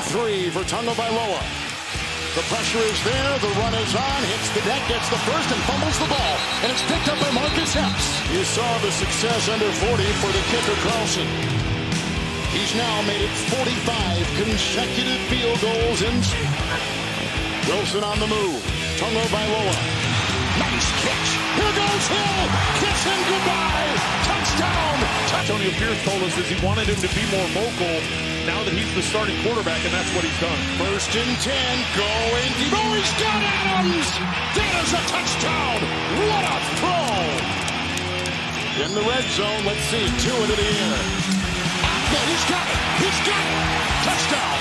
three for Tagovailoa. The pressure is there. The run is on. Hits the deck, gets the first, and fumbles the ball. And it's picked up by Marcus Epps. You saw the success under 40 for the kicker Carlson. He's now made it 45 consecutive field goals. Wilson on the move. Tagovailoa. Nice catch. Here goes Hill. Kiss him goodbye. Touchdown. Antonio Pierce told us is he wanted him to be more vocal now that he's the starting quarterback, and that's what he's done. First and 10, going deep. Oh, he's got Adams! That is a touchdown! What a throw! In the red zone, let's see, two into the air. Ahmed, he's got it! He's got it! Touchdown!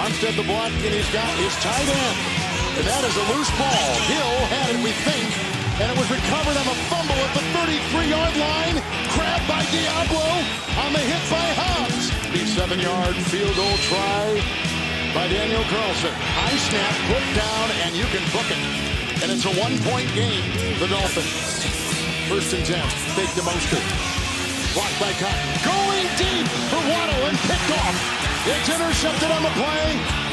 Armstead the block, and he's got his tight end. And that is a loose ball. Hill had it, we think, and it was recovered on a fumble at the 33-yard line. Grabbed by Deablo on the hit by Hobbs. The seven-yard field goal try by Daniel Carlson. High snap, put down, and you can book it. And it's a one-point game, the Dolphins. First and 10, fake the Mostert. Blocked by Cotton. Going deep for Waddle and picked off. It's intercepted on the play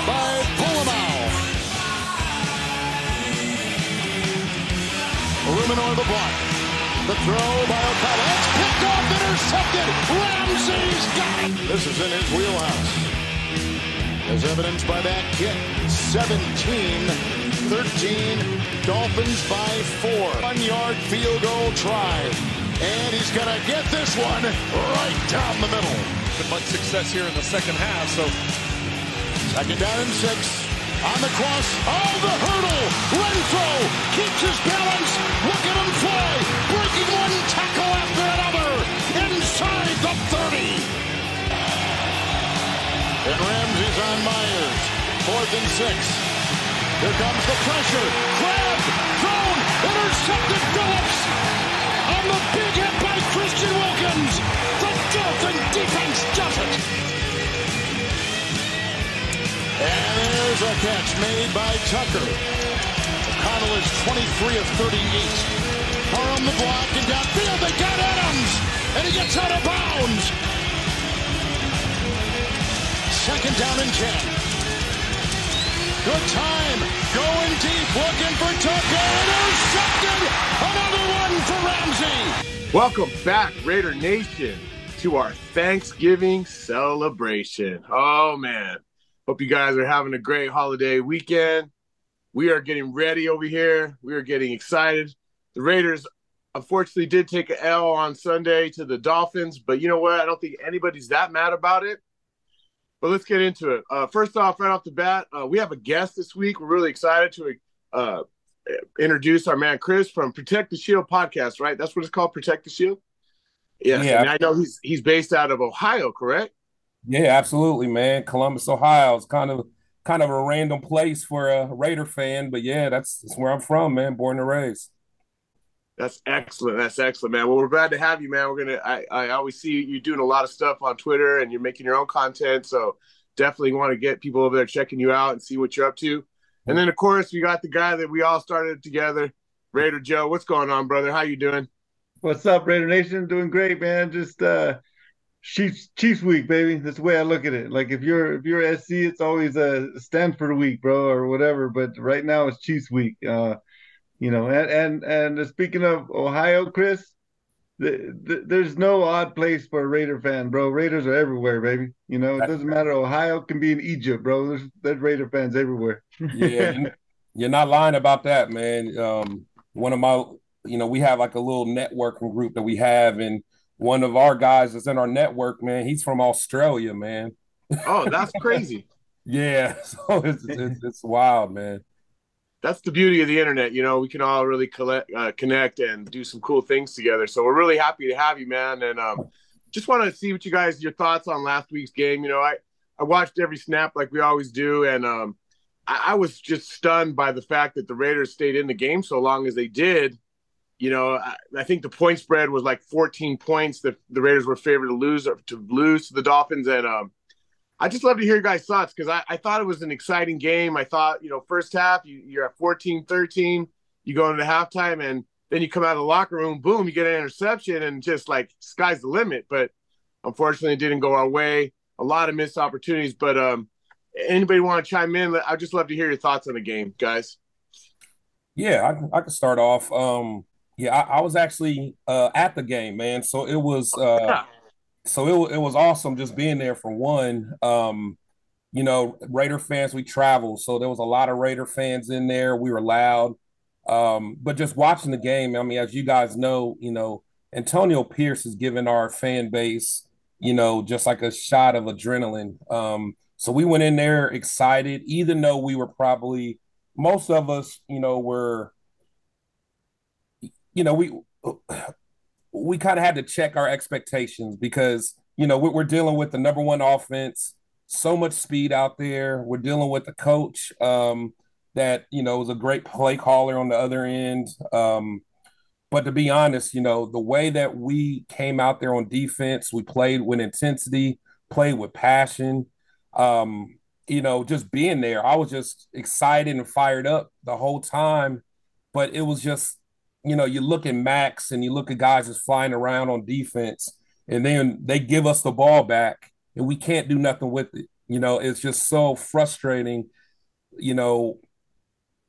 by The block. The throw by Okada. It's picked off, intercepted. Ramsey's got it. This is in his wheelhouse. As evidenced by that kick. 17-13. Dolphins by four. One-yard field goal try. And he's going to get this one right down the middle. Been much success here in the second half, so Second down and six. On the cross. Oh, the hurdle. Renfrow keeps his balance. On Myers. Fourth and six. Here comes the pressure. Grabbed. Thrown. Intercepted Phillips. On the big hit by Christian Wilkins. The Dolphin defense does it. And there's a catch made by Tucker. O'Connell is 23 of 38. Are the block and downfield. They got Adams. And he gets out of bounds. Second down and 10. Good time. Going deep. Looking for Tucker. Intercepted. Another one for Ramsey. Welcome back, Raider Nation, to our Thanksgiving celebration. Oh, man. Hope you guys are having a great holiday weekend. We are getting ready over here. We are getting excited. The Raiders, unfortunately, did take an L on Sunday to the Dolphins, but you know what? I don't think anybody's that mad about it. But let's get into it. Uh, first off, right off the bat, uh, we have a guest this week. We're really excited to uh, introduce our man Chris from Protect the Shield podcast. Right? That's what it's called, Protect the Shield. Yes, Yeah. and I know he's he's based out of Ohio, correct? Yeah, absolutely, man. Columbus, Ohio is kind of kind of a random place for a Raider fan, but yeah, that's, that's where I'm from, man. Born and raised. That's excellent. That's excellent, man. Well, we're glad to have you, man. We're gonna. I, I always see you doing a lot of stuff on Twitter, and you're making your own content. So definitely want to get people over there checking you out and see what you're up to. And then, of course, we got the guy that we all started together, Raider Joe. What's going on, brother? How you doing? What's up, Raider Nation? Doing great, man. Just uh Chiefs Chiefs week, baby. That's the way I look at it. Like if you're if you're SC, it's always a Stanford week, bro, or whatever. But right now it's Chiefs week. Uh, you know, and and and speaking of Ohio, Chris, the, the, there's no odd place for a Raider fan, bro. Raiders are everywhere, baby. You know, it doesn't matter. Ohio can be in Egypt, bro. There's there's Raider fans everywhere. Yeah, you- you're not lying about that, man. Um, one of my, you know, we have like a little networking group that we have, and one of our guys that's in our network, man, he's from Australia, man. Oh, that's crazy. Yeah, so it's it's, it's wild, man. That's the beauty of the internet. You know, we can all really collect, uh, connect and do some cool things together. So we're really happy to have you, man. And um, just want to see what you guys, your thoughts on last week's game. You know, I I watched every snap like we always do, and um, I, I was just stunned by the fact that the Raiders stayed in the game so long as they did. You know, I, I think the point spread was like 14 points. that the Raiders were favored to lose to lose to the Dolphins, and um, I just love to hear your guys' thoughts because I, I thought it was an exciting game. I thought, you know, first half, you, you're at 14 13, you go into halftime, and then you come out of the locker room, boom, you get an interception, and just like sky's the limit. But unfortunately, it didn't go our way. A lot of missed opportunities. But um, anybody want to chime in? I'd just love to hear your thoughts on the game, guys. Yeah, I, I can start off. Um, yeah, I, I was actually uh, at the game, man. So it was uh, so it, it was awesome just being there for one. Um, you know, Raider fans, we traveled, so there was a lot of Raider fans in there. We were loud. Um, but just watching the game, I mean, as you guys know, you know, Antonio Pierce has given our fan base, you know, just like a shot of adrenaline. Um, so we went in there excited, even though we were probably most of us, you know, were, you know, we we kind of had to check our expectations because you know we're dealing with the number one offense, so much speed out there. We're dealing with the coach um, that you know was a great play caller on the other end. Um, but to be honest, you know the way that we came out there on defense, we played with intensity, played with passion. Um, you know, just being there, I was just excited and fired up the whole time. But it was just you know, you look at Max and you look at guys that's flying around on defense, and then they give us the ball back and we can't do nothing with it. You know, it's just so frustrating, you know,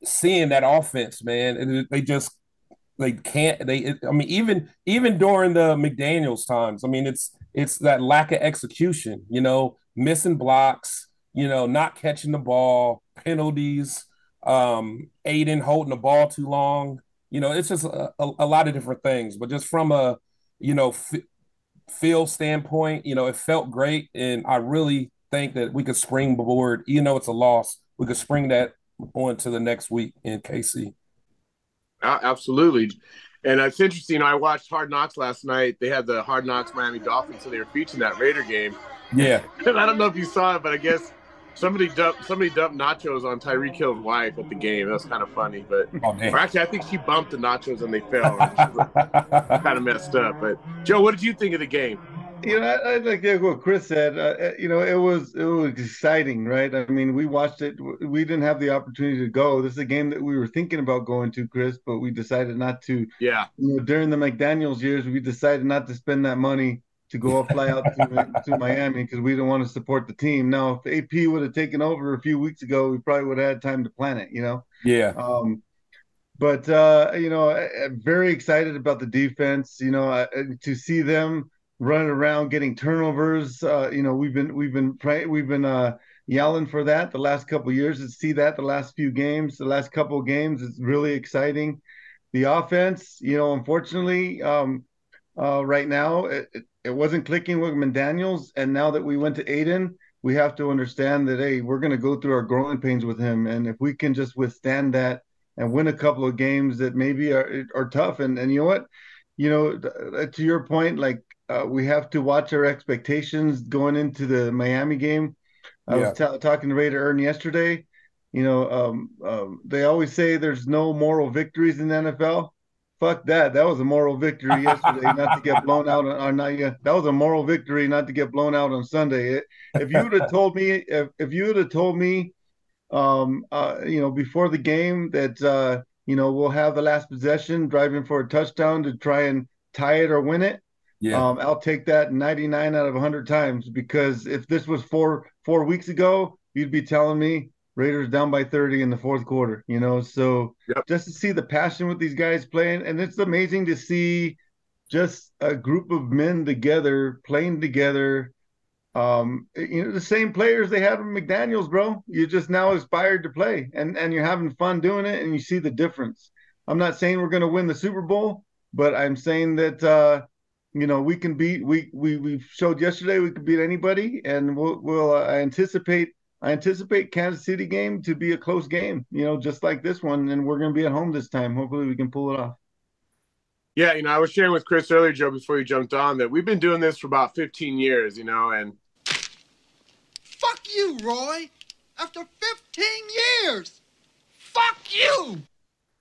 seeing that offense, man. And they just they can't they I mean even even during the McDaniels times, I mean it's it's that lack of execution, you know, missing blocks, you know, not catching the ball, penalties, um, Aidan holding the ball too long you know, it's just a, a, a lot of different things. But just from a, you know, f- feel standpoint, you know, it felt great, and I really think that we could springboard. You know, it's a loss. We could spring that on to the next week in KC. Absolutely. And it's interesting. I watched Hard Knocks last night. They had the Hard Knocks Miami Dolphins, so they were featuring that Raider game. Yeah. And I don't know if you saw it, but I guess Somebody dumped somebody dumped nachos on Tyreek Hill's wife at the game. That was kind of funny, but oh, or actually, I think she bumped the nachos and they fell. kind of messed up. But Joe, what did you think of the game? You know, I, I like what Chris said. Uh, uh, you know, it was it was exciting, right? I mean, we watched it. We didn't have the opportunity to go. This is a game that we were thinking about going to, Chris, but we decided not to. Yeah. You know, during the McDaniel's years, we decided not to spend that money to go fly out to, to Miami because we didn't want to support the team. Now, if AP would have taken over a few weeks ago, we probably would have had time to plan it, you know? Yeah. Um, but, uh, you know, I, am very excited about the defense, you know, uh, to see them running around getting turnovers. Uh, you know, we've been, we've been, we've been, uh, yelling for that the last couple years. To see that the last few games, the last couple of games, is really exciting. The offense, you know, unfortunately, um, uh, right now, it, it wasn't clicking with McDaniels, and now that we went to Aidan, we have to understand that hey, we're going to go through our growing pains with him, and if we can just withstand that and win a couple of games that maybe are are tough, and and you know what, you know, to your point, like uh, we have to watch our expectations going into the Miami game. I yeah. was t- talking to Raider Earn yesterday. You know, um, um, they always say there's no moral victories in the NFL fuck that. That was a moral victory yesterday not to get blown out on, on not yet. That was a moral victory not to get blown out on Sunday. If you would have told me, if, if you would have told me, um, uh, you know, before the game that, uh, you know, we'll have the last possession, driving for a touchdown to try and tie it or win it. Yeah. Um, I'll take that 99 out of 100 times because if this was four four weeks ago, you'd be telling me Raiders down by 30 in the fourth quarter, you know. So yep. just to see the passion with these guys playing, and it's amazing to see just a group of men together playing together. Um, you know, the same players they had with McDaniels, bro. You're just now inspired to play and, and you're having fun doing it and you see the difference. I'm not saying we're gonna win the Super Bowl, but I'm saying that uh, you know, we can beat we we we showed yesterday we could beat anybody and we'll we'll uh, anticipate I anticipate Kansas City game to be a close game, you know, just like this one, and we're going to be at home this time. Hopefully, we can pull it off. Yeah, you know, I was sharing with Chris earlier, Joe, before you jumped on, that we've been doing this for about 15 years, you know, and fuck you, Roy. After 15 years, fuck you.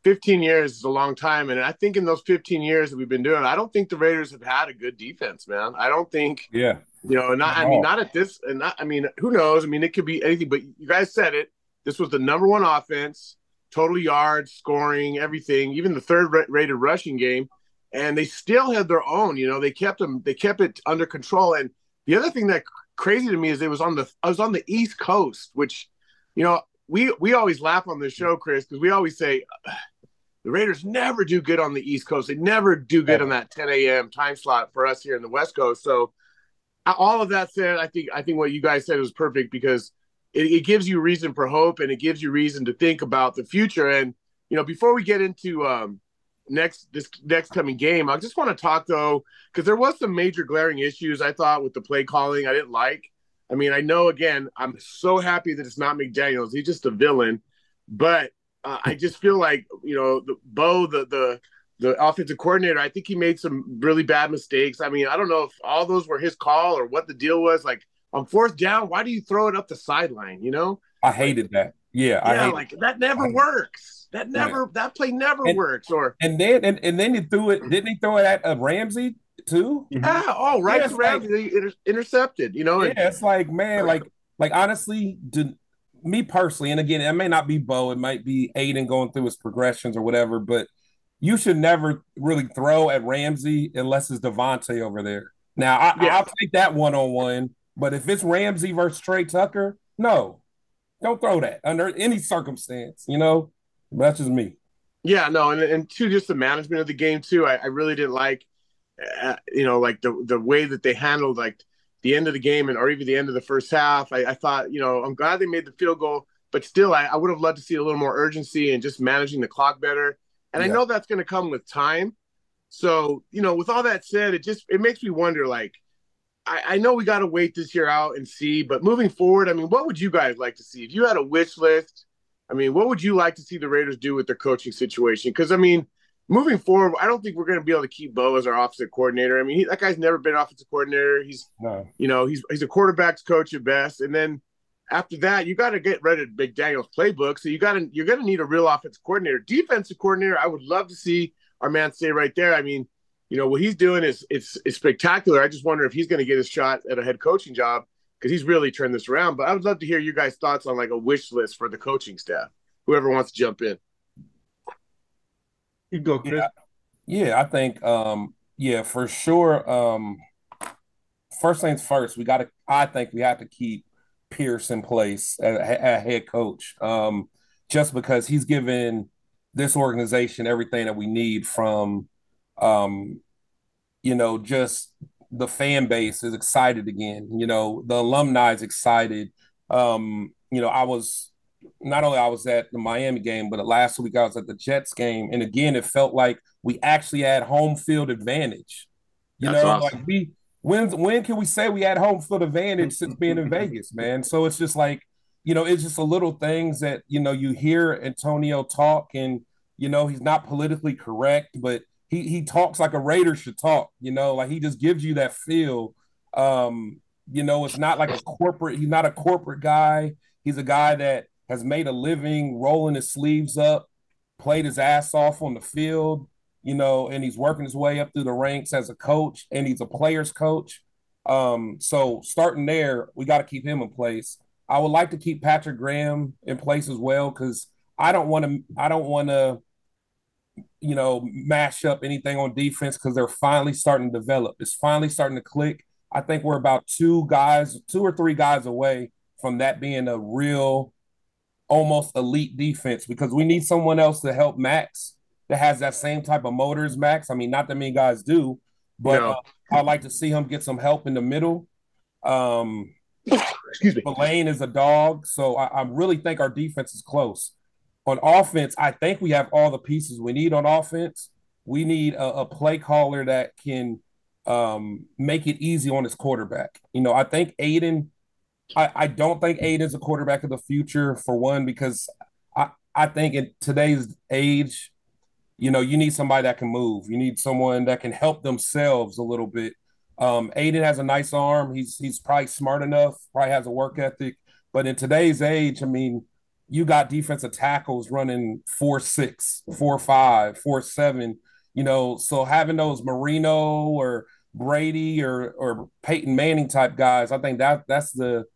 15 years is a long time, and I think in those 15 years that we've been doing, I don't think the Raiders have had a good defense, man. I don't think. Yeah. You know, not I mean, not at this, and not I mean, who knows? I mean, it could be anything. But you guys said it. This was the number one offense. total yards, scoring, everything, even the third rated rushing game, and they still had their own. You know, they kept them, they kept it under control. And the other thing that crazy to me is it was on the I was on the East Coast, which, you know, we we always laugh on the show, Chris, because we always say the Raiders never do good on the East Coast. They never do good on that 10 a.m. time slot for us here in the West Coast. So, all of that said, I think I think what you guys said was perfect because it, it gives you reason for hope and it gives you reason to think about the future. And you know, before we get into um, next this next coming game, I just want to talk though because there was some major glaring issues I thought with the play calling I didn't like. I mean, I know again, I'm so happy that it's not McDaniels. He's just a villain, but uh, I just feel like you know the Bo, the the the offensive coordinator. I think he made some really bad mistakes. I mean, I don't know if all those were his call or what the deal was. Like on fourth down, why do you throw it up the sideline? You know, I hated that. Yeah, yeah, like that never works. That never right. that play never and, works. Or and then and, and then he threw it. Didn't he throw it at uh, Ramsey too? Yeah. Oh, right. Yeah, Ramsey like, inter- intercepted. You know. Yeah, it's like man, like like honestly, did me personally, and again, it may not be Bo, it might be Aidan going through his progressions or whatever, but you should never really throw at Ramsey unless it's Davante over there. Now, I, yeah. I'll take that one on one, but if it's Ramsey versus Tre Tucker, no, don't throw that under any circumstance. You know, that's just me. Yeah, no, and and to just the management of the game too, I, I really didn't like, uh, you know, like the the way that they handled like the end of the game and or even the end of the first half. I, I thought, you know, I'm glad they made the field goal, but still, I, I, would have loved to see a little more urgency and just managing the clock better. And yeah. I know that's going to come with time. So, you know, with all that said, it just it makes me wonder. Like, I, I know we got to wait this year out and see, but moving forward, I mean, what would you guys like to see if you had a wish list? I mean, what would you like to see the Raiders do with their coaching situation? Because I mean, moving forward, I don't think we're going to be able to keep Bo as our offensive coordinator. I mean, he, that guy's never been offensive coordinator. He's, no. you know, he's he's a quarterback's coach at best. And then after that, you got to get rid of McDaniel's playbook. So you got to you're going to need a real offensive coordinator, defensive coordinator. I would love to see our man stay right there. I mean, you know, what he's doing is it's it's spectacular. I just wonder if he's going to get his shot at a head coaching job because he's really turned this around. But I would love to hear you guys' thoughts on like a wish list for the coaching staff. Whoever wants to jump in. You go, Chris. Yeah, yeah I think um, yeah, for sure. Um, first things first, we got to. I think we have to keep Pierce in place as a head coach, um, just because he's given this organization everything that we need from, um, you know, just the fan base is excited again. You know, the alumni is excited. Um, you know, I was not only I was at the Miami game, but last week I was at the Jets game, and again it felt like we actually had home field advantage. You That's know, awesome. like we when when can we say we had home field advantage since being in Vegas, man? So it's just like you know, it's just the little things that you know you hear Antonio talk, and you know he's not politically correct, but he he talks like a Raider should talk. You know, like he just gives you that feel. Um, you know, it's not like a corporate. He's not a corporate guy. He's a guy that has made a living rolling his sleeves up, played his ass off on the field, you know, and he's working his way up through the ranks as a coach and he's a player's coach. Um, so starting there, we got to keep him in place. I would like to keep Patrick Graham in place as well because I don't want to. I don't want to, you know, mash up anything on defense because they're finally starting to develop. It's finally starting to click. I think we're about two guys, two or three guys away from that being a real almost elite defense because we need someone else to help Max that has that same type of motors, Max. I mean, not that many guys do, but no. uh, I'd like to see him get some help in the middle. Um, Excuse me. Lane is a dog, so I, I, really think our defense is close. On offense, I think we have all the pieces we need on offense. We need a, a play caller that can um, make it easy on his quarterback. You know, I think Aidan. I, I don't think Aidan's a quarterback of the future for one because I, I think in today's age, you know, you need somebody that can move. You need someone that can help themselves a little bit. Um, Aidan has a nice arm. He's he's probably smart enough. Probably has a work ethic. But in today's age, I mean, you got defensive tackles running four six, four five, four seven. You know, so having those Marino or Brady or or Peyton Manning type guys, I think that that's the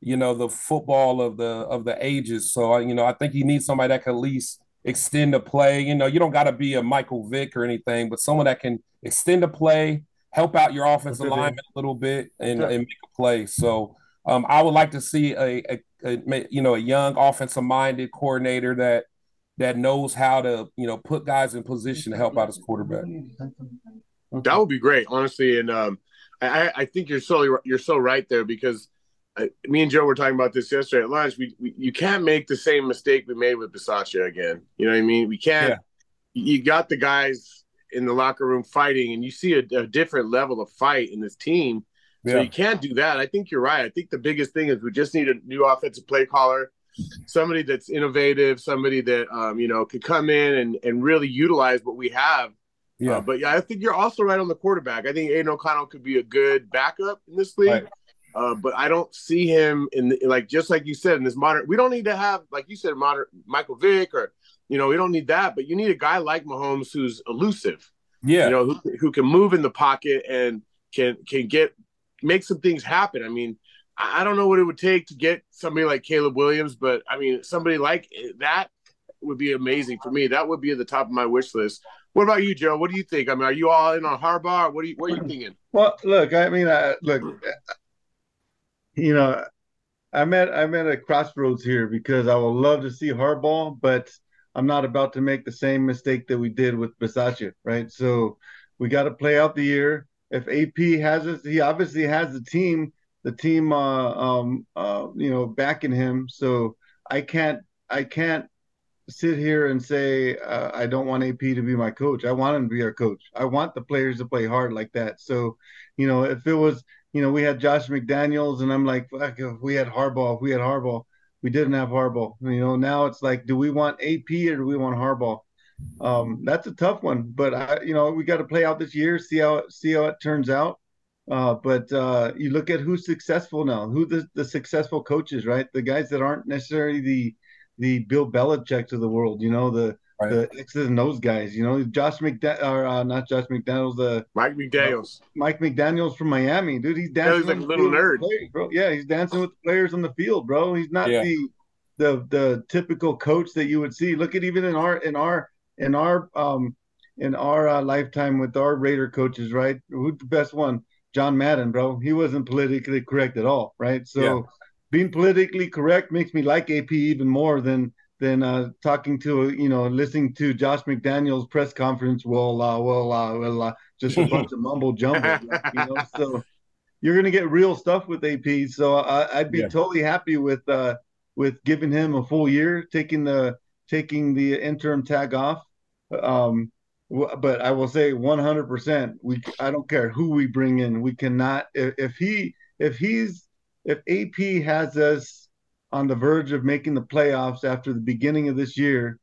you know, the football of the of the ages. So you know, I think you need somebody that can at least extend the play. You know, you don't got to be a Michael Vick or anything, but someone that can extend the play, help out your offensive lineman a little bit, and, and make a play. So um, I would like to see a, a, a, you know a young offensive minded coordinator that that knows how to you know put guys in position to help out his quarterback. That would be great, honestly, and um, I, I think you're so you're so right there because I, me and Joe were talking about this yesterday at lunch. We, we, you can't make the same mistake we made with Bisaccia again. You know what I mean? We can't. Yeah. You got the guys in the locker room fighting, and you see a, a different level of fight in this team. So you can't do that. I think you're right. I think the biggest thing is we just need a new offensive play caller, somebody that's innovative, somebody that um, you know could come in and and really utilize what we have. Yeah. Uh, but yeah, I think you're also right on the quarterback. I think Aidan O'Connell could be a good backup in this league. Right. Uh, but I don't see him in the, like just like you said in this modern. We don't need to have like you said, modern Michael Vick or you know we don't need that. But you need a guy like Mahomes who's elusive. Yeah, you know who, who can move in the pocket and can can get make some things happen. I mean, I don't know what it would take to get somebody like Caleb Williams, but I mean somebody like that would be amazing for me. That would be at the top of my wish list. What about you, Joe? What do you think? I mean, are you all in on Harbaugh? What are you What are you thinking? Well, look, I mean, I, look, you know, I'm at I'm at a crossroads here because I would love to see Harbaugh, but I'm not about to make the same mistake that we did with Bisaccia, right? So we got to play out the year. If AP has it, he obviously has the team, the team, uh, um, uh, you know, backing him. So I can't, I can't sit here and say uh, I don't want AP to be my coach. I want him to be our coach. I want the players to play hard like that. So, you know, if it was you know, we had Josh McDaniels, and I'm like, fuck, if we had Harbaugh, we had Harbaugh, we didn't have Harbaugh. You know, now it's like, do we want AP or do we want Harbaugh? Um, that's a tough one, but I, you know, we got to play out this year, see how see how it turns out. Uh, but uh, you look at who's successful now, who the, the successful coaches, right? The guys that aren't necessarily the the Bill Belichick of the world, you know, the right. the X's and those guys. You know, Josh McDaniels, or uh, not Josh McDaniels, the Mike McDaniels. Uh, Mike McDaniels from Miami, dude. He's dancing. Yeah, he's like a little nerd, players, bro. Yeah, he's dancing with the players on the field, bro. He's not yeah. the the the typical coach that you would see. Look at even in our in our in our um in our uh, lifetime with our Raider coaches, right? Who's the best one? John Madden, bro. He wasn't politically correct at all, right? So yeah. being politically correct makes me like AP even more than than uh, talking to you know listening to Josh McDaniels press conference. Well, uh, well, uh, well, uh, just a bunch of mumble jumble. You know, so you're gonna get real stuff with AP. So I, would be yeah. totally happy with uh, with giving him a full year, taking the taking the interim tag off. Um, but I will say 100%. We I don't care who we bring in. We cannot if, if he if he's if AP has us on the verge of making the playoffs after the beginning of this year,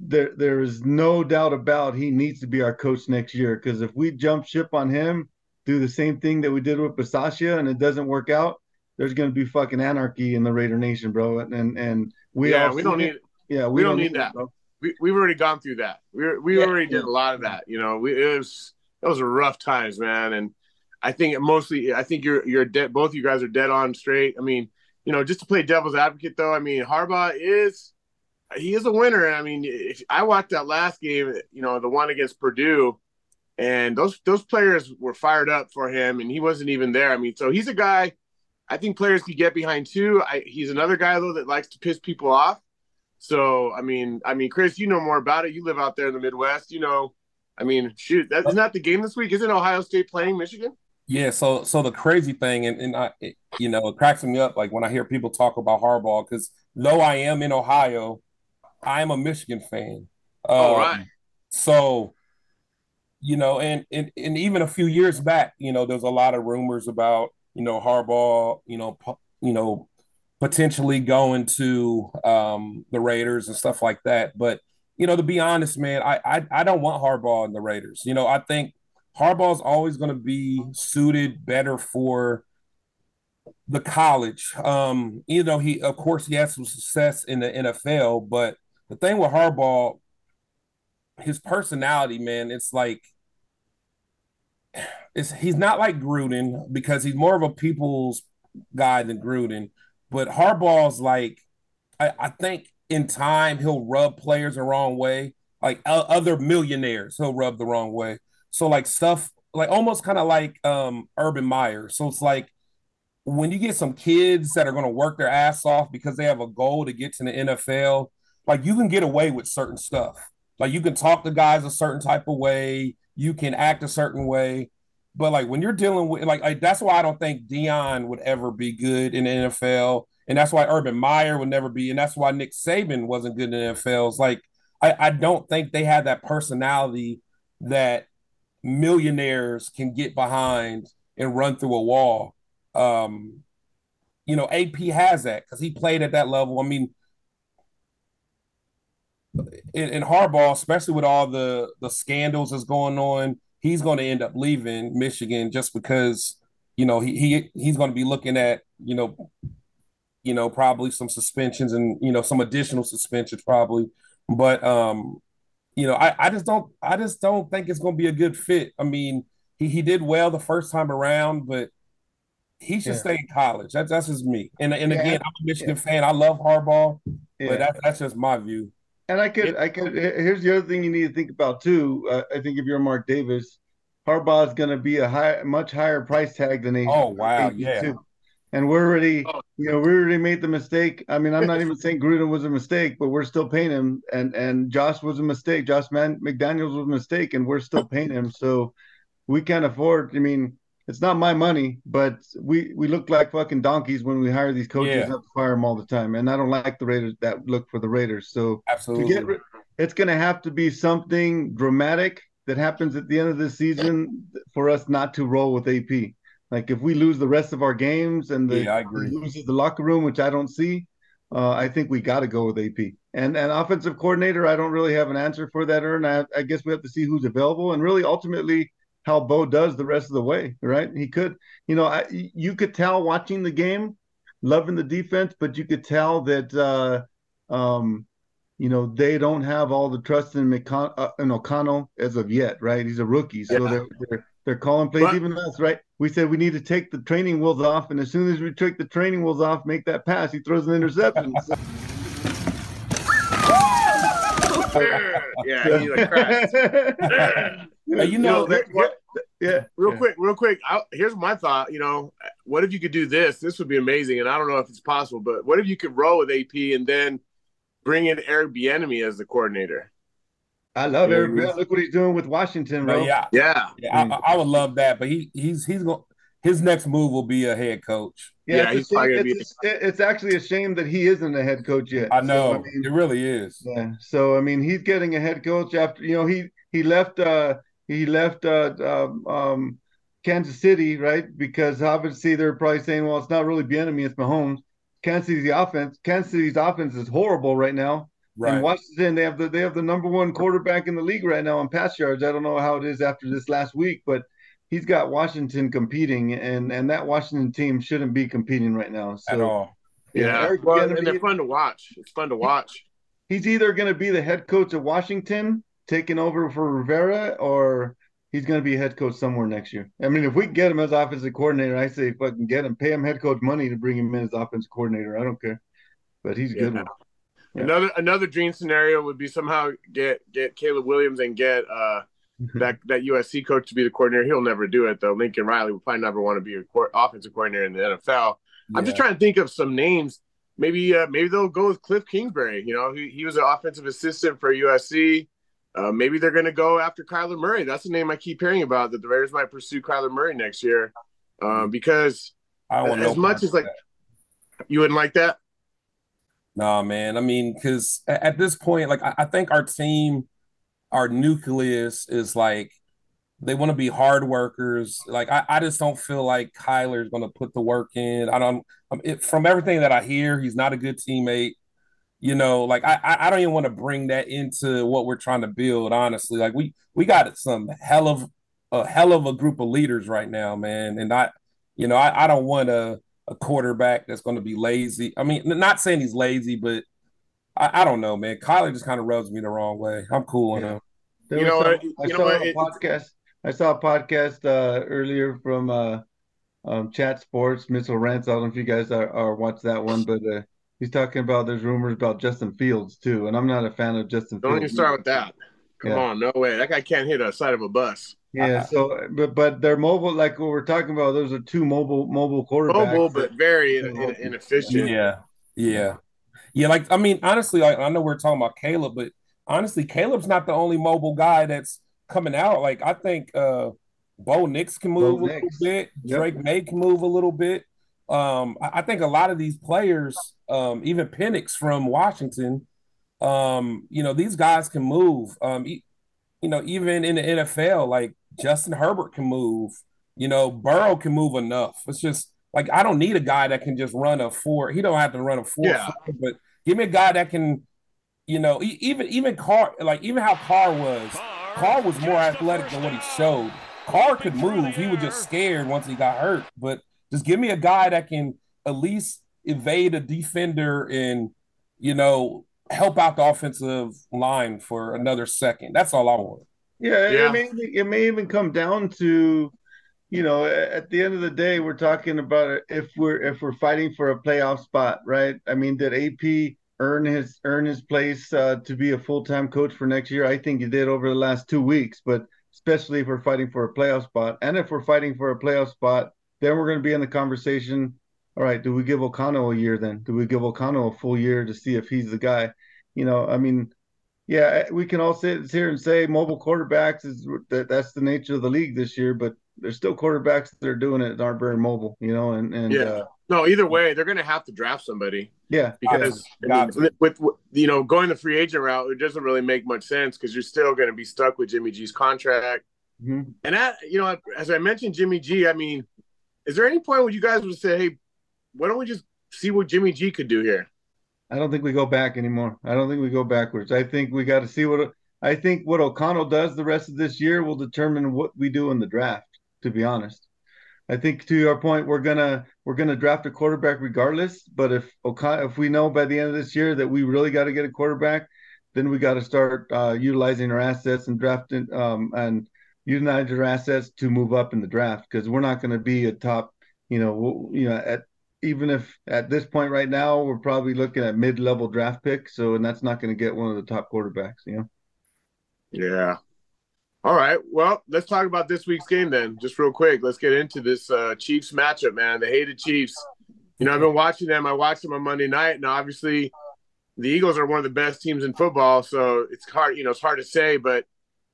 there there is no doubt about he needs to be our coach next year. Because if we jump ship on him, do the same thing that we did with Bisaccia, and it doesn't work out, there's going to be fucking anarchy in the Raider Nation, bro. And and, and we yeah, we don't need it. yeah we, we don't, don't, need, that. we we've already gone through that. We we yeah, already did a lot of that. You know, we it was those were rough times, man. And I think mostly, I think you're you're dead. Both you guys are dead on straight. I mean you know, just to play devil's advocate, though, I mean, Harbaugh is he is a winner. I mean, if I watched that last game, you know, the one against Purdue, and those those players were fired up for him, and he wasn't even there. I mean, so he's a guy I think players could get behind too. I, he's another guy though that likes to piss people off. So I mean, I mean, Chris, you know more about it. You live out there in the Midwest. You know, I mean, shoot, that, isn't that the game this week? Isn't Ohio State playing Michigan? Yeah, so so the crazy thing, and, and I, it, you know, it cracks me up like when I hear people talk about Harbaugh because though I am in Ohio, I am a Michigan fan. All um, right. So, you know, and, and and even a few years back, you know, there's a lot of rumors about you know Harbaugh, you know, you know, potentially going to um, the Raiders and stuff like that. But you know, to be honest, man, I I, I don't want Harbaugh in the Raiders. You know, I think Harbaugh's always going to be suited better for the college. Um, you know, he of course he has some success in the NFL, but the thing with Harbaugh, his personality, man, it's like it's he's not like Gruden because he's more of a people's guy than Gruden. But Harbaugh's like, I, I think in time he'll rub players the wrong way, like uh, other millionaires he'll rub the wrong way. So like stuff like almost kind of like um Urban Meyer. So it's like when you get some kids that are going to work their ass off because they have a goal to get to the NFL, like you can get away with certain stuff. Like you can talk to guys a certain type of way, you can act a certain way. But like when you're dealing with like, like that's why I don't think Deion would ever be good in the NFL. And that's why Urban Meyer would never be, and that's why Nick Saban wasn't good in the NFL. It's like I, I don't think they had that personality that millionaires can get behind and run through a wall. Um, you know, AP has that because he played at that level. I mean, in, in Harbaugh, especially with all the the scandals that's going on, he's going to end up leaving Michigan just because you know he, he he's going to be looking at you know you know probably some suspensions and you know some additional suspensions probably, but um you know, I, I just don't I just don't think it's going to be a good fit. I mean, he, he did well the first time around, but he should yeah. stay in college. That's that's just me. And and yeah. again, I'm a Michigan yeah. fan. I love Harbaugh, but that's that's just my view. And I could I could here's the other thing you need to think about too. Uh, I think if you're Mark Davis, Harbaugh is going to be a high much higher price tag than a. Oh wow, yeah. Too and we're already, oh. you know, we already made the mistake. I mean, I'm not even saying Gruden was a mistake, but we're still paying him, and and Josh was a mistake. Josh Man McDaniels was a mistake, and we're still paying him. So we can't afford. I mean, it's not my money, but we we look like fucking donkeys when we hire these coaches. Yeah. To fire them all the time, and I don't like the Raiders that look for the Raiders. So absolutely, it's going to have to be something dramatic that happens at the end of the season for us not to roll with AP. Like if we lose the rest of our games and the yeah, loses the locker room, which I don't see, uh, I think we got to go with AP. And and offensive coordinator, I don't really have an answer for that. Ern. I, I guess we have to see who's available and really ultimately how Bo does the rest of the way. Right? He could, you know, I, you could tell watching the game, loving the defense, but you could tell that. Uh, um, you know they don't have all the trust in, McCon- uh, in O'Connell as of yet, right? He's a rookie, so yeah. they're, they're they're calling plays but, even us, right? We said we need to take the training wheels off, and as soon as we take the training wheels off, make that pass, he throws an interception. yeah, he like cracks. you know, you know what, yeah. Real yeah. quick, real quick. I, here's my thought. You know, what if you could do this? This would be amazing, and I don't know if it's possible, but what if you could roll with AP and then bring in Eric Bieniemy as the coordinator? I love yeah, Eric Look what he's doing with Washington, bro. Yeah, yeah. yeah I, I, would love that, but he he's he's going. His next move will be a head coach. Yeah, yeah it's, it's, it's, actually a shame that he isn't a head coach yet. I know so, I mean, it really is. Yeah. So I mean, he's getting a head coach after you know he he left uh he left uh um, um Kansas City right because obviously they're probably saying well it's not really Bieniemy it's Mahomes. Kansas City's offense Kansas City's offense is horrible right now. Right. And Washington, they have the they have the number one quarterback in the league right now on pass yards. I don't know how it is after this last week, but he's got Washington competing, and and that Washington team shouldn't be competing right now. So, At all. Yeah, yeah. Well, and they're fun to watch. It's fun to watch. He's either going to be the head coach of Washington, taking over for Rivera, or he's going to be head coach somewhere next year. I mean, if we get him as offensive coordinator, I say fucking get him, pay him head coach money to bring him in as offensive coordinator. I don't care, but he's yeah. good. Yeah. Another another dream scenario would be somehow get get Caleb Williams and get uh that that USC coach to be the coordinator. He'll never do it though. Lincoln Riley would probably never want to be a co- offensive coordinator in the NFL. Yeah. I'm just trying to think of some names. Maybe uh, maybe they'll go with Cliff Kingsbury. You know, he, he was an offensive assistant for USC. Uh, maybe they're going to go after Kyler Murray. That's the name I keep hearing about. That the Raiders might pursue Kyler Murray next year uh, because as much as like that. you wouldn't like that. No, man. I mean, because at this point, like I, think our team, our nucleus is like they want to be hard workers. Like I, I just don't feel like Kyler's going to put the work in. I don't. Um, it, from everything that I hear, he's not a good teammate. You know, like I, I don't even want to bring that into what we're trying to build. Honestly, like we we got some hell of a hell of a group of leaders right now, man. And I, you know, I, I don't want to a quarterback that's going to be lazy. I mean, not saying he's lazy, but I, I don't know, man. Kyler just kind of rubs me the wrong way. I'm cool on him. you know, some, I saw a podcast. I saw a podcast uh, earlier from uh, um, Chat Sports, Mitchell Renz. I don't know if you guys are, are watch that one, but uh, he's talking about there's rumors about Justin Fields too, and I'm not a fan of Justin. Don't Fields. even start with that. Come Yeah. on, no way. That guy can't hit a side of a bus. Yeah, so but but they're mobile, like what we're talking about. Those are two mobile mobile quarterbacks. Mobile, but very in, in, inefficient. Yeah, yeah, yeah. Like I mean, honestly, like I know we're talking about Caleb, but honestly, Caleb's not the only mobile guy that's coming out. Like I think uh Bo Nix can move Bo a little bit. Yep. Drake Maye can move a little bit. Um, I, I think a lot of these players, um, even Penix from Washington, um, you know, these guys can move. Um, e- you know, even in the NFL, like Justin Herbert can move. You know, Burrow can move enough. It's just like I don't need a guy that can just run a four. He don't have to run a four, Yeah. four, but give me a guy that can, you know, even even Carr, like even how Carr was. Carr was more athletic than what he showed. Carr could move. He was just scared once he got hurt. But just give me a guy that can at least evade a defender and, you know, help out the offensive line for another second. That's all I want. Yeah, Yeah. It, may, it may even come down to, you know, at the end of the day, we're talking about if we're if we're fighting for a playoff spot, right? I mean, did AP earn his earn his place uh, to be a full time coach for next year? I think he did over the last two weeks, but especially if we're fighting for a playoff spot, and if we're fighting for a playoff spot, then we're going to be in the conversation. All right, do we give O'Connell a year then? Do we give O'Connell a full year to see if he's the guy? You know, I mean, yeah, we can all sit here and say mobile quarterbacks is that that's the nature of the league this year, but there's still quarterbacks that are doing it that aren't very mobile, you know, and and Yeah. uh, No, either way, they're going to have to draft somebody yeah, because I mean, with, with you know going the free agent route, it doesn't really make much sense because you're still going to be stuck with Jimmy G's contract. Mhm. And that you know, as I mentioned, Jimmy G. I mean, is there any point where you guys would say, "Hey, why don't we just see what Jimmy G could do here?" I don't think we go back anymore. I don't think we go backwards. I think we got to see what I think what O'Connell does the rest of this year will determine what we do in the draft. To be honest, I think to your point, we're gonna we're gonna draft a quarterback regardless. But if O'Connell, if we know by the end of this year that we really got to get a quarterback, then we got to start uh, utilizing our assets and drafting um, and utilizing our assets to move up in the draft because we're not going to be a top. You know, you know at even if at this point right now we're probably looking at mid-level draft pick so and that's not going to get one of the top quarterbacks you know Yeah. All right. Well, let's talk about this week's game then, just real quick. Let's get into this uh, Chiefs matchup, man. The hated Chiefs. You know, I've been watching them. I watched them on Monday night, and obviously, the Eagles are one of the best teams in football. So it's hard, you know, it's hard to say, but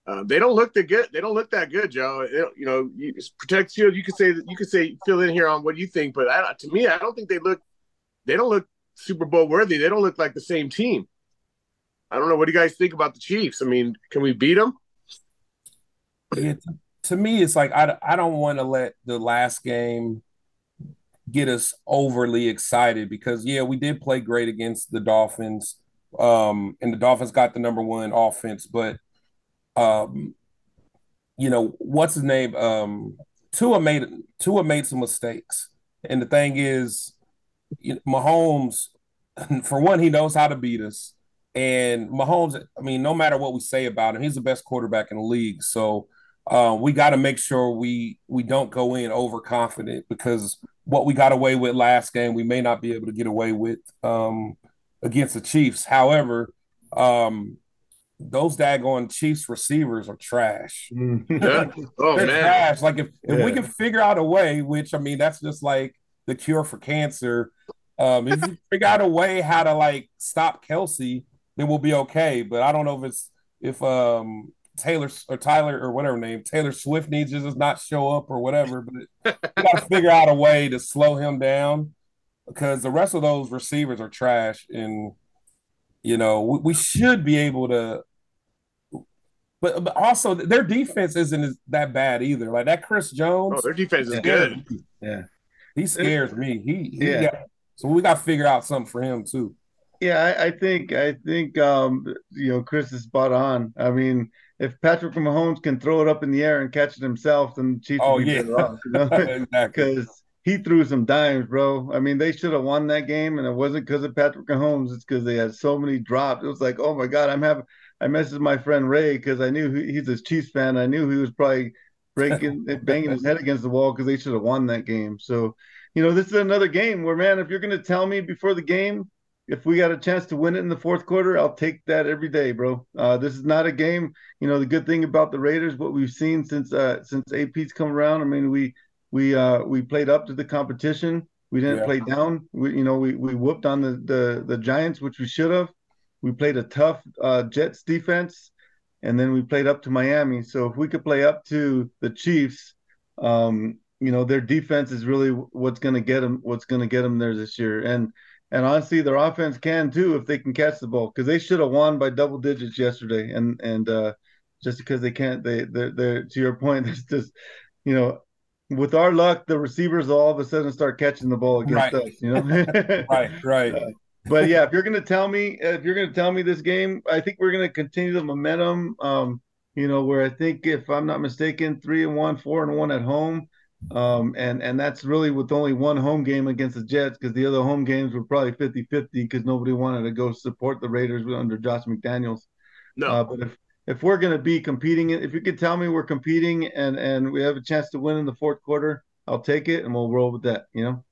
uh, they don't look that good. They don't look that good, Joe. It- you know, you, protect shield. You could say. You could say fill in here on what you think, but I, to me, I don't think they look. They don't look Super Bowl worthy. They don't look like the same team. I don't know. What do you guys think about the Chiefs? I mean, can we beat them? Yeah, to, to me, it's like I, I don't want to let the last game get us overly excited because yeah, we did play great against the Dolphins, um, and the Dolphins got the number one offense, but um, you know what's his name? Um, Tua made Tua made some mistakes, and the thing is, you know, Mahomes, for one, he knows how to beat us. And Mahomes, I mean, no matter what we say about him, he's the best quarterback in the league. So uh, we got to make sure we we don't go in overconfident because what we got away with last game, we may not be able to get away with um, against the Chiefs. However, um, those daggone Chiefs receivers are trash. Yeah. Oh They're man. trash. Like if, if we can figure out a way, which I mean, that's just like the cure for cancer. Um, if you figure out a way how to like stop Kelce, then we'll be okay. But I don't know if it's if um Taylor or Tyler or whatever name Taylor Swift needs to just not show up or whatever. But we got to figure out a way to slow him down because the rest of those receivers are trash, and you know we, we should be able to. But, but also their defense isn't that bad either. Like that Chris Jones, Oh, their defense is Yeah. good. yeah he scares me. He, he Yeah. got- so we got to figure out something for him too. Yeah, I, I think I think um you know Chris is spot on. I mean, if Patrick Mahomes can throw it up in the air and catch it himself, then the Chiefs Oh would be yeah, better off, you know? exactly. because he threw some dimes, bro. I mean, they should have won that game, and it wasn't because of Patrick Mahomes. It's because they had so many drops. It was like, oh my god, I'm having. I messaged my friend Ray because I knew he, he's a Chiefs fan. I knew he was probably breaking banging his head against the wall because they should have won that game. So, you know, this is another game where, man, if you're going to tell me before the game if we got a chance to win it in the fourth quarter, I'll take that every day, bro. Uh, this is not a game. You know, the good thing about the Raiders, what we've seen since uh, since AP's come around. I mean, we we uh, we played up to the competition. We didn't yeah. play down. We you know we we whooped on the the the Giants, which we should have. We played a tough uh, Jets defense, and then we played up to Miami. So if we could play up to the Chiefs, um, you know, their defense is really what's going to get them. What's going to get them there this year, and and honestly, their offense can too if they can catch the ball because they should have won by double digits yesterday. And and uh, just because they can't, they they're, they're to your point, it's just you know, with our luck, the receivers all of a sudden start catching the ball against right. us. You know, right, right. Uh, but yeah, if you're gonna tell me, if you're gonna tell me this game, I think we're gonna continue the momentum. Um, you know, where I think if I'm not mistaken, three and one, four and one at home. Um, and and that's really with only one home game against the Jets because the other home games were probably 50-50 because nobody wanted to go support the Raiders under Josh McDaniels. No, uh, but if if we're going to be competing, if you could tell me we're competing and and we have a chance to win in the fourth quarter, I'll take it and we'll roll with that. You know.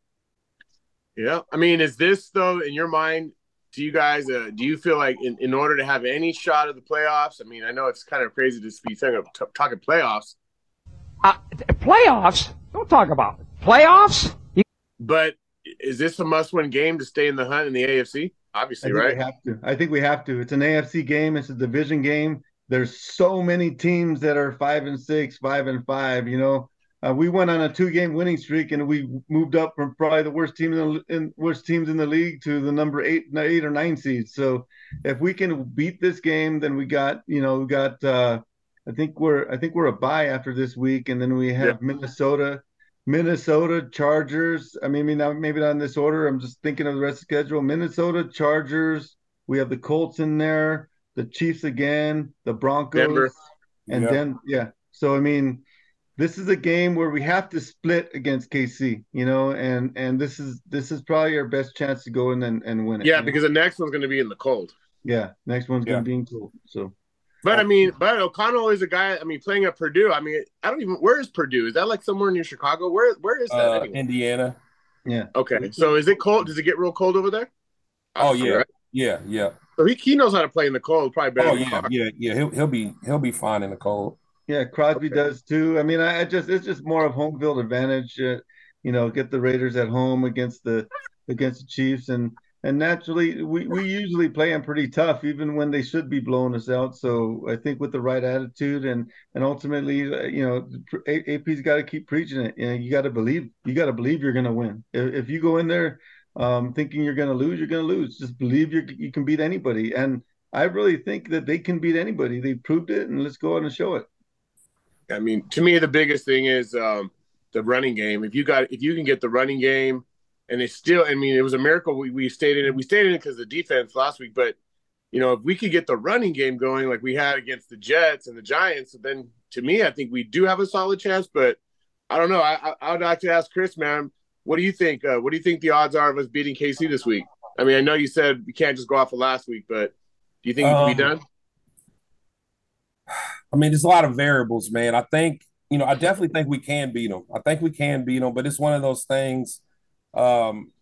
Yeah, I mean, is this though in your mind? Do you guys uh, do you feel like in, in order to have any shot of the playoffs? I mean, I know it's kind of crazy to be talking, talking playoffs, uh, playoffs? Don't talk about it. playoffs. You- but is this a must-win game to stay in the hunt in the AFC? Obviously, right? We have to. I think we have to. It's an AFC game. It's a division game. There's so many teams that are five and six, five and five. You know, uh, we went on a two-game winning streak, and we moved up from probably the worst team in, the, in worst teams in the league to the number eight, eight or nine seeds. So, if we can beat this game, then we got, you know, we got. Uh, I think we're I think we're a bye after this week, and then we have yeah. Minnesota, Minnesota Chargers. I mean, maybe not, maybe not in this order. I'm just thinking of the rest of the schedule. Minnesota Chargers. We have the Colts in there, the Chiefs again, the Broncos, Denver. and yeah. then yeah. So I mean, this is a game where we have to split against KC, you know, and and this is this is probably our best chance to go in and, and win it. Yeah, because know? the next one's going to be in the cold. Yeah, next one's yeah. going to be in cold. So but I mean, but O'Connell is a guy. I mean, playing at Purdue. I mean, I don't even. Where is Purdue? Is that like somewhere near Chicago? Where Where is that? Uh, anyway? Indiana. Yeah. Okay. So is it cold? Does it get real cold over there? Oh yeah, right? yeah, yeah. So he, he knows how to play in the cold, probably better. Oh yeah, yeah, yeah. He'll he'll be he'll be fine in the cold. Yeah, Crosby okay. does too. I mean, I, I, just it's just more of home field advantage. Uh, you know, get the Raiders at home against the against the Chiefs, and and naturally we, we usually play them pretty tough even when they should be blowing us out so i think with the right attitude and and ultimately uh, you know ap's got to keep preaching it you know you got to believe you got to believe you're going to win if, if, you go in there um, thinking you're going to lose you're going to lose just believe you you can beat anybody and i really think that they can beat anybody they proved it and let's go out and show it i mean to me the biggest thing is um, the running game if you got if you can get the running game and they still. I mean, it was a miracle we, we stayed in it. We stayed in it because the defense last week, but you know, if we could get the running game going like we had against the Jets and the Giants, then to me, I think we do have a solid chance. But I don't know. I, I, would like to ask Chris, man, what do you think? Uh, what do you think the odds are of us beating KC this week? I mean, I know you said we can't just go off of last week, but do you think um, it can be um, done? I mean, there's a lot of variables, man. I think, you know, I definitely think we can beat them. I think we can beat them, but it's one of those things um,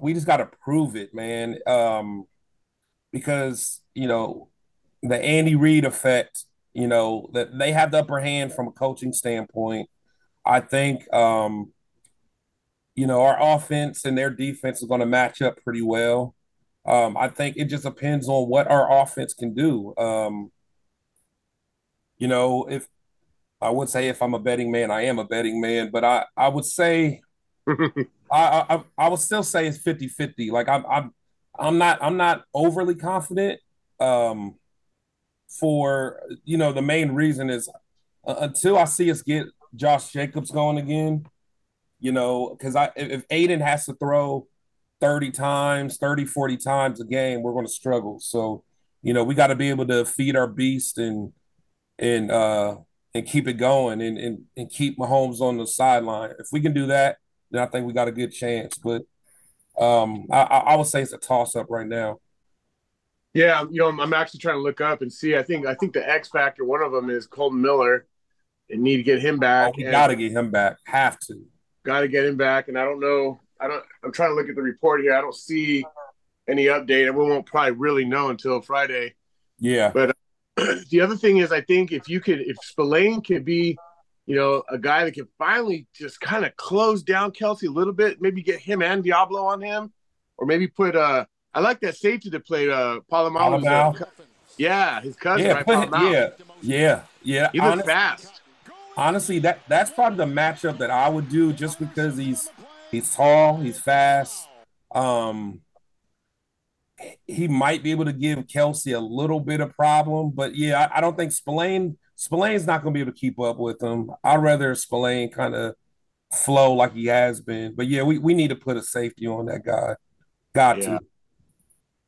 we just got to prove it, man. Um, because you know the Andy Reid effect. You know that they have the upper hand from a coaching standpoint. I think um, you know our offense and their defense is going to match up pretty well. Um, I think it just depends on what our offense can do. Um, you know, if I would say if I'm a betting man, I am a betting man, but I I would say I, I I would still say it's 50-50. Like I'm I'm I'm not I'm not overly confident. Um, for you know the main reason is uh, until I see us get Josh Jacobs going again, you know, because I if Aidan has to throw 30 times, 30, 40 times a game, we're going to struggle. So, you know, we got to be able to feed our beast and and uh and keep it going and and, and keep Mahomes on the sideline. If we can do that, then I think we got a good chance. But um, I, I would say it's a toss up right now. Yeah, you know, I'm actually trying to look up and see. I think I think the X factor, one of them is Kolton Miller. and need to get him back. Oh, we got to get him back. Have to. Got to get him back. And I don't know. I don't. I'm trying to look at the report here. I don't see any update, and we won't probably really know until Friday. Yeah. But uh, the other thing is, I think if you could, if Spillane could be, you know, a guy that can finally just kind of close down Kelce a little bit, maybe get him and Deablo on him, or maybe put uh I like that safety to play uh. Uh, yeah, his cousin, yeah, right? yeah, yeah, yeah. He looks fast. Honestly, that that's probably the matchup that I would do just because he's he's tall, he's fast. Um he might be able to give Kelce a little bit of problem, but yeah, I, I don't think Spillane Spillane's not going to be able to keep up with him. I'd rather Spillane kind of flow like he has been. But yeah, we, we need to put a safety on that guy. Got yeah. to.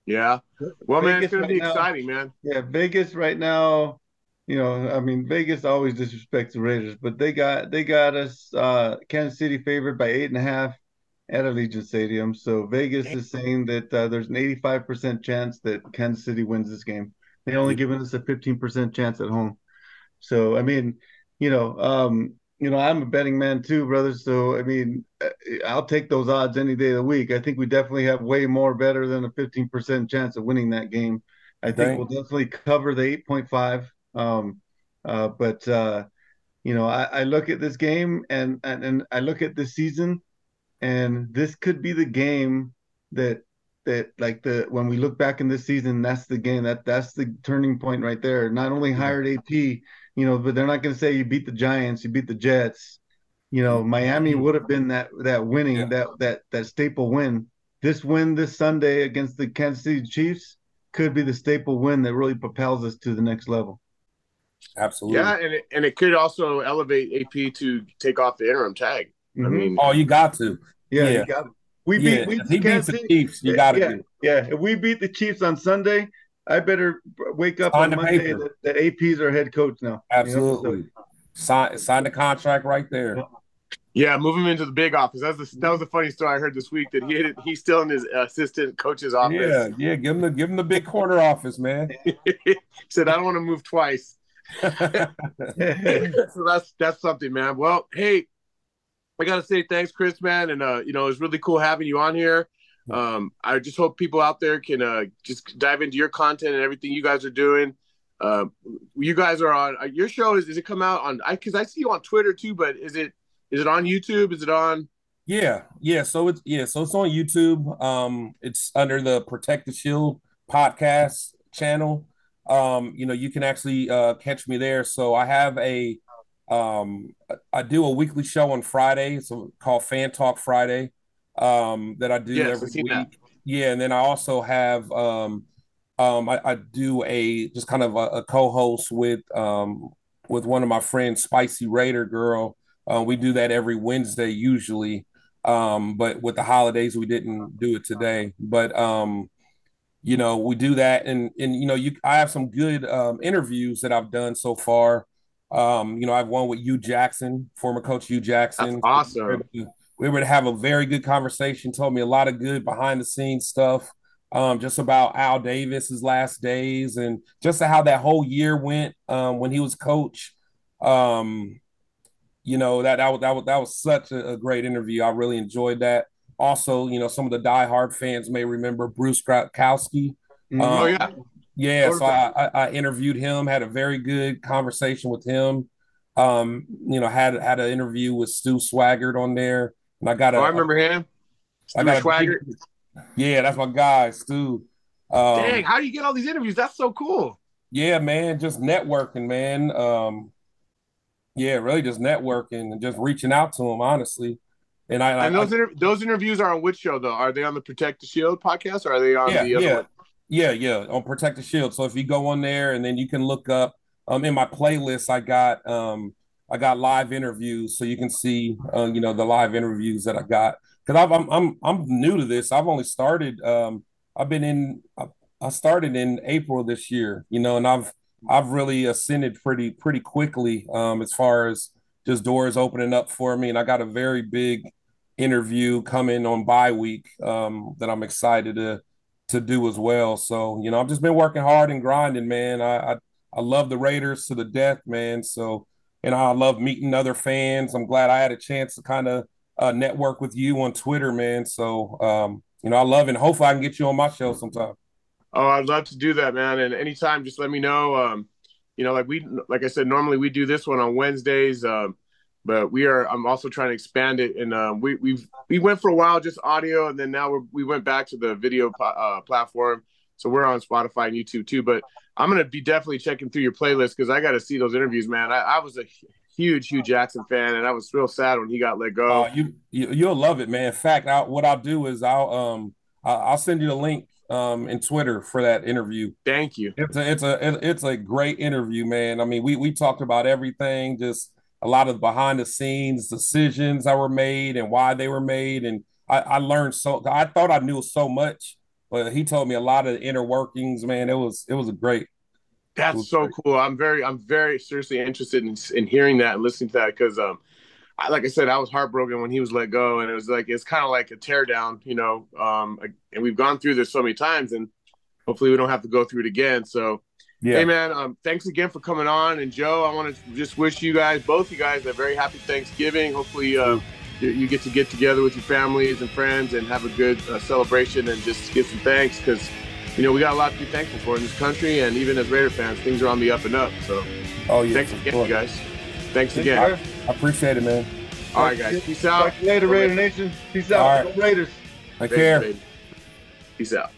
Yeah. Well, Vegas man, it's going right to be now, exciting, man. Yeah, Vegas right now. You know, I mean, Vegas always disrespects the Raiders, but they got they got us uh Kansas City favored by eight and a half at Allegiant Stadium. So Vegas is saying that uh, there's an 85% chance that Kansas City wins this game. They only given us a 15% chance at home. So I mean, you know, um, you know, I'm a betting man too, brother. So I mean, uh, I'll take those odds any day of the week. I think we definitely have way more better than a 15% chance of winning that game. I think Dang. we'll definitely cover the 8.5. Um, uh, but uh, you know, I, I, look at this game and, and and I look at this season, and this could be the game that that like the when we look back in this season, that's the game that that's the turning point right there. Not only hired AP, you know, but they're not going to say you beat the Giants, you beat the Jets. You know, Miami would have been that that winning yeah. that that that staple win. This win this Sunday against the Kansas City Chiefs could be the staple win that really propels us to the next level. Absolutely. Yeah, and it, and it could also elevate AP to take off the interim tag. Mm-hmm. I mean, oh, you got to. Yeah, yeah. you got. We beat. Yeah. We he beats the Chiefs. You got to. Yeah, yeah. If we beat the Chiefs on Sunday, I better wake up on, on Monday that, that AP's our head coach now. Absolutely. You know? sign sign the contract right there. Yeah, move him into the big office. That's the, that was a funny story I heard this week that he had, he's still in his assistant coach's office. Yeah, yeah, give him the give him the big corner office, man. he said, "I don't want to move twice." so that's that's something, man. Well, hey, I gotta say thanks, Chris, man, and uh, you know it's really cool having you on here. Um, I just hope people out there can uh, just dive into your content and everything you guys are doing. Uh, you guys are on uh, your show. Is it come out on? I because I see you on Twitter too, but is it is it on YouTube? Is it on? Yeah, yeah. So it's yeah, so it's on YouTube. Um, it's under the Protect the Shield podcast channel. Um, you know, you can actually uh, catch me there. So I have a um, I do a weekly show on Friday, so called Fan Talk Friday, um, that I do yes, every week. That. Yeah, and then I also have um, um, I, I do a just kind of a, a co-host with um, with one of my friends, Spicy Raider Girl. Uh, we do that every Wednesday usually, um, but with the holidays we didn't do it today. But um, you know, we do that, and and you know, you I have some good um, interviews that I've done so far. Um, you know, I've won with Hue Jackson, former coach Hue Jackson. That's awesome. We were, to, we were to have a very good conversation. Told me a lot of good behind the scenes stuff, um, just about Al Davis's last days and just how that whole year went um, when he was coach. Um, you know that that was, that was that was such a, a great interview. I really enjoyed that. Also, you know, some of the diehard fans may remember Bruce Gradkowski. Mm-hmm. Um, oh yeah, yeah, so I, I, interviewed him, had a very good conversation with him. Um, you know, had had an interview with Stu Swaggart on there, and I got. A, oh, I remember him. Stu I got Swaggart. yeah, that's my guy, Stu. Um, Dang, how do you get all these interviews? That's so cool. Yeah, man, just networking, man. Um, yeah, really just networking and just reaching out to him, honestly. And I and those I, inter- those interviews are on which show though? Are they on the Protect the Shield podcast or are they on yeah, the other yeah. one? Yeah, yeah, on Protect the Shield. So if you go on there and then you can look up um in my playlist, I got um I got live interviews, so you can see uh, you know the live interviews that I got because I'm I'm I'm new to this. I've only started. Um, I've been in. I started in April this year, you know, and I've I've really ascended pretty pretty quickly um, as far as just doors opening up for me, and I got a very big interview coming on bye week um, that I'm excited to to do as well. So, you know, I've just been working hard and grinding, man. I, I, I love the Raiders to the death, man. So and I love meeting other fans. I'm glad I had a chance to kind of uh, network with you on Twitter, man. So um, you know, I love. And hopefully, I can get you on my show sometime. Oh, I'd love to do that, man. And anytime, just let me know. Um, you know, like we, like I said, normally we do this one on Wednesdays, um, but we are. I'm also trying to expand it, and um, we we've we went for a while just audio, and then now we we went back to the video uh, platform. So we're on Spotify and YouTube too. But I'm gonna be definitely checking through your playlist because I got to see those interviews, man. I, I, was a huge Hue Jackson fan, and I was real sad when he got let go. Uh, you, you will love it, man. In fact, I, what I'll do is I'll um I'll send you the link um in Twitter for that interview. Thank you. It's a it's a it's a great interview, man. I mean, we we talked about everything, just a lot of behind the scenes decisions that were made and why they were made, and I, I learned so. I thought I knew so much, but he told me a lot of the inner workings. Man, it was it was a great. That's so great. cool. I'm very I'm very seriously interested in in hearing that and listening to that because um I, like I said, I was heartbroken when he was let go, and it was like it's kind of like a teardown, you know. Um, and we've gone through this so many times, and hopefully we don't have to go through it again. So, yeah. hey man, um, thanks again for coming on. And Joe, I want to just wish you guys, both you guys, a very happy Thanksgiving. Hopefully, uh, you, you, get to get together with your families and friends and have a good uh, celebration and just give some thanks because you know we got a lot to be thankful for in this country, and even as Raider fans, things are on the up and up. So, oh yeah, thanks again, you guys. Thanks again. I appreciate it, man. All right, guys. Peace out. Later, Raider Nation. Peace out. Raiders. Take care. Peace out.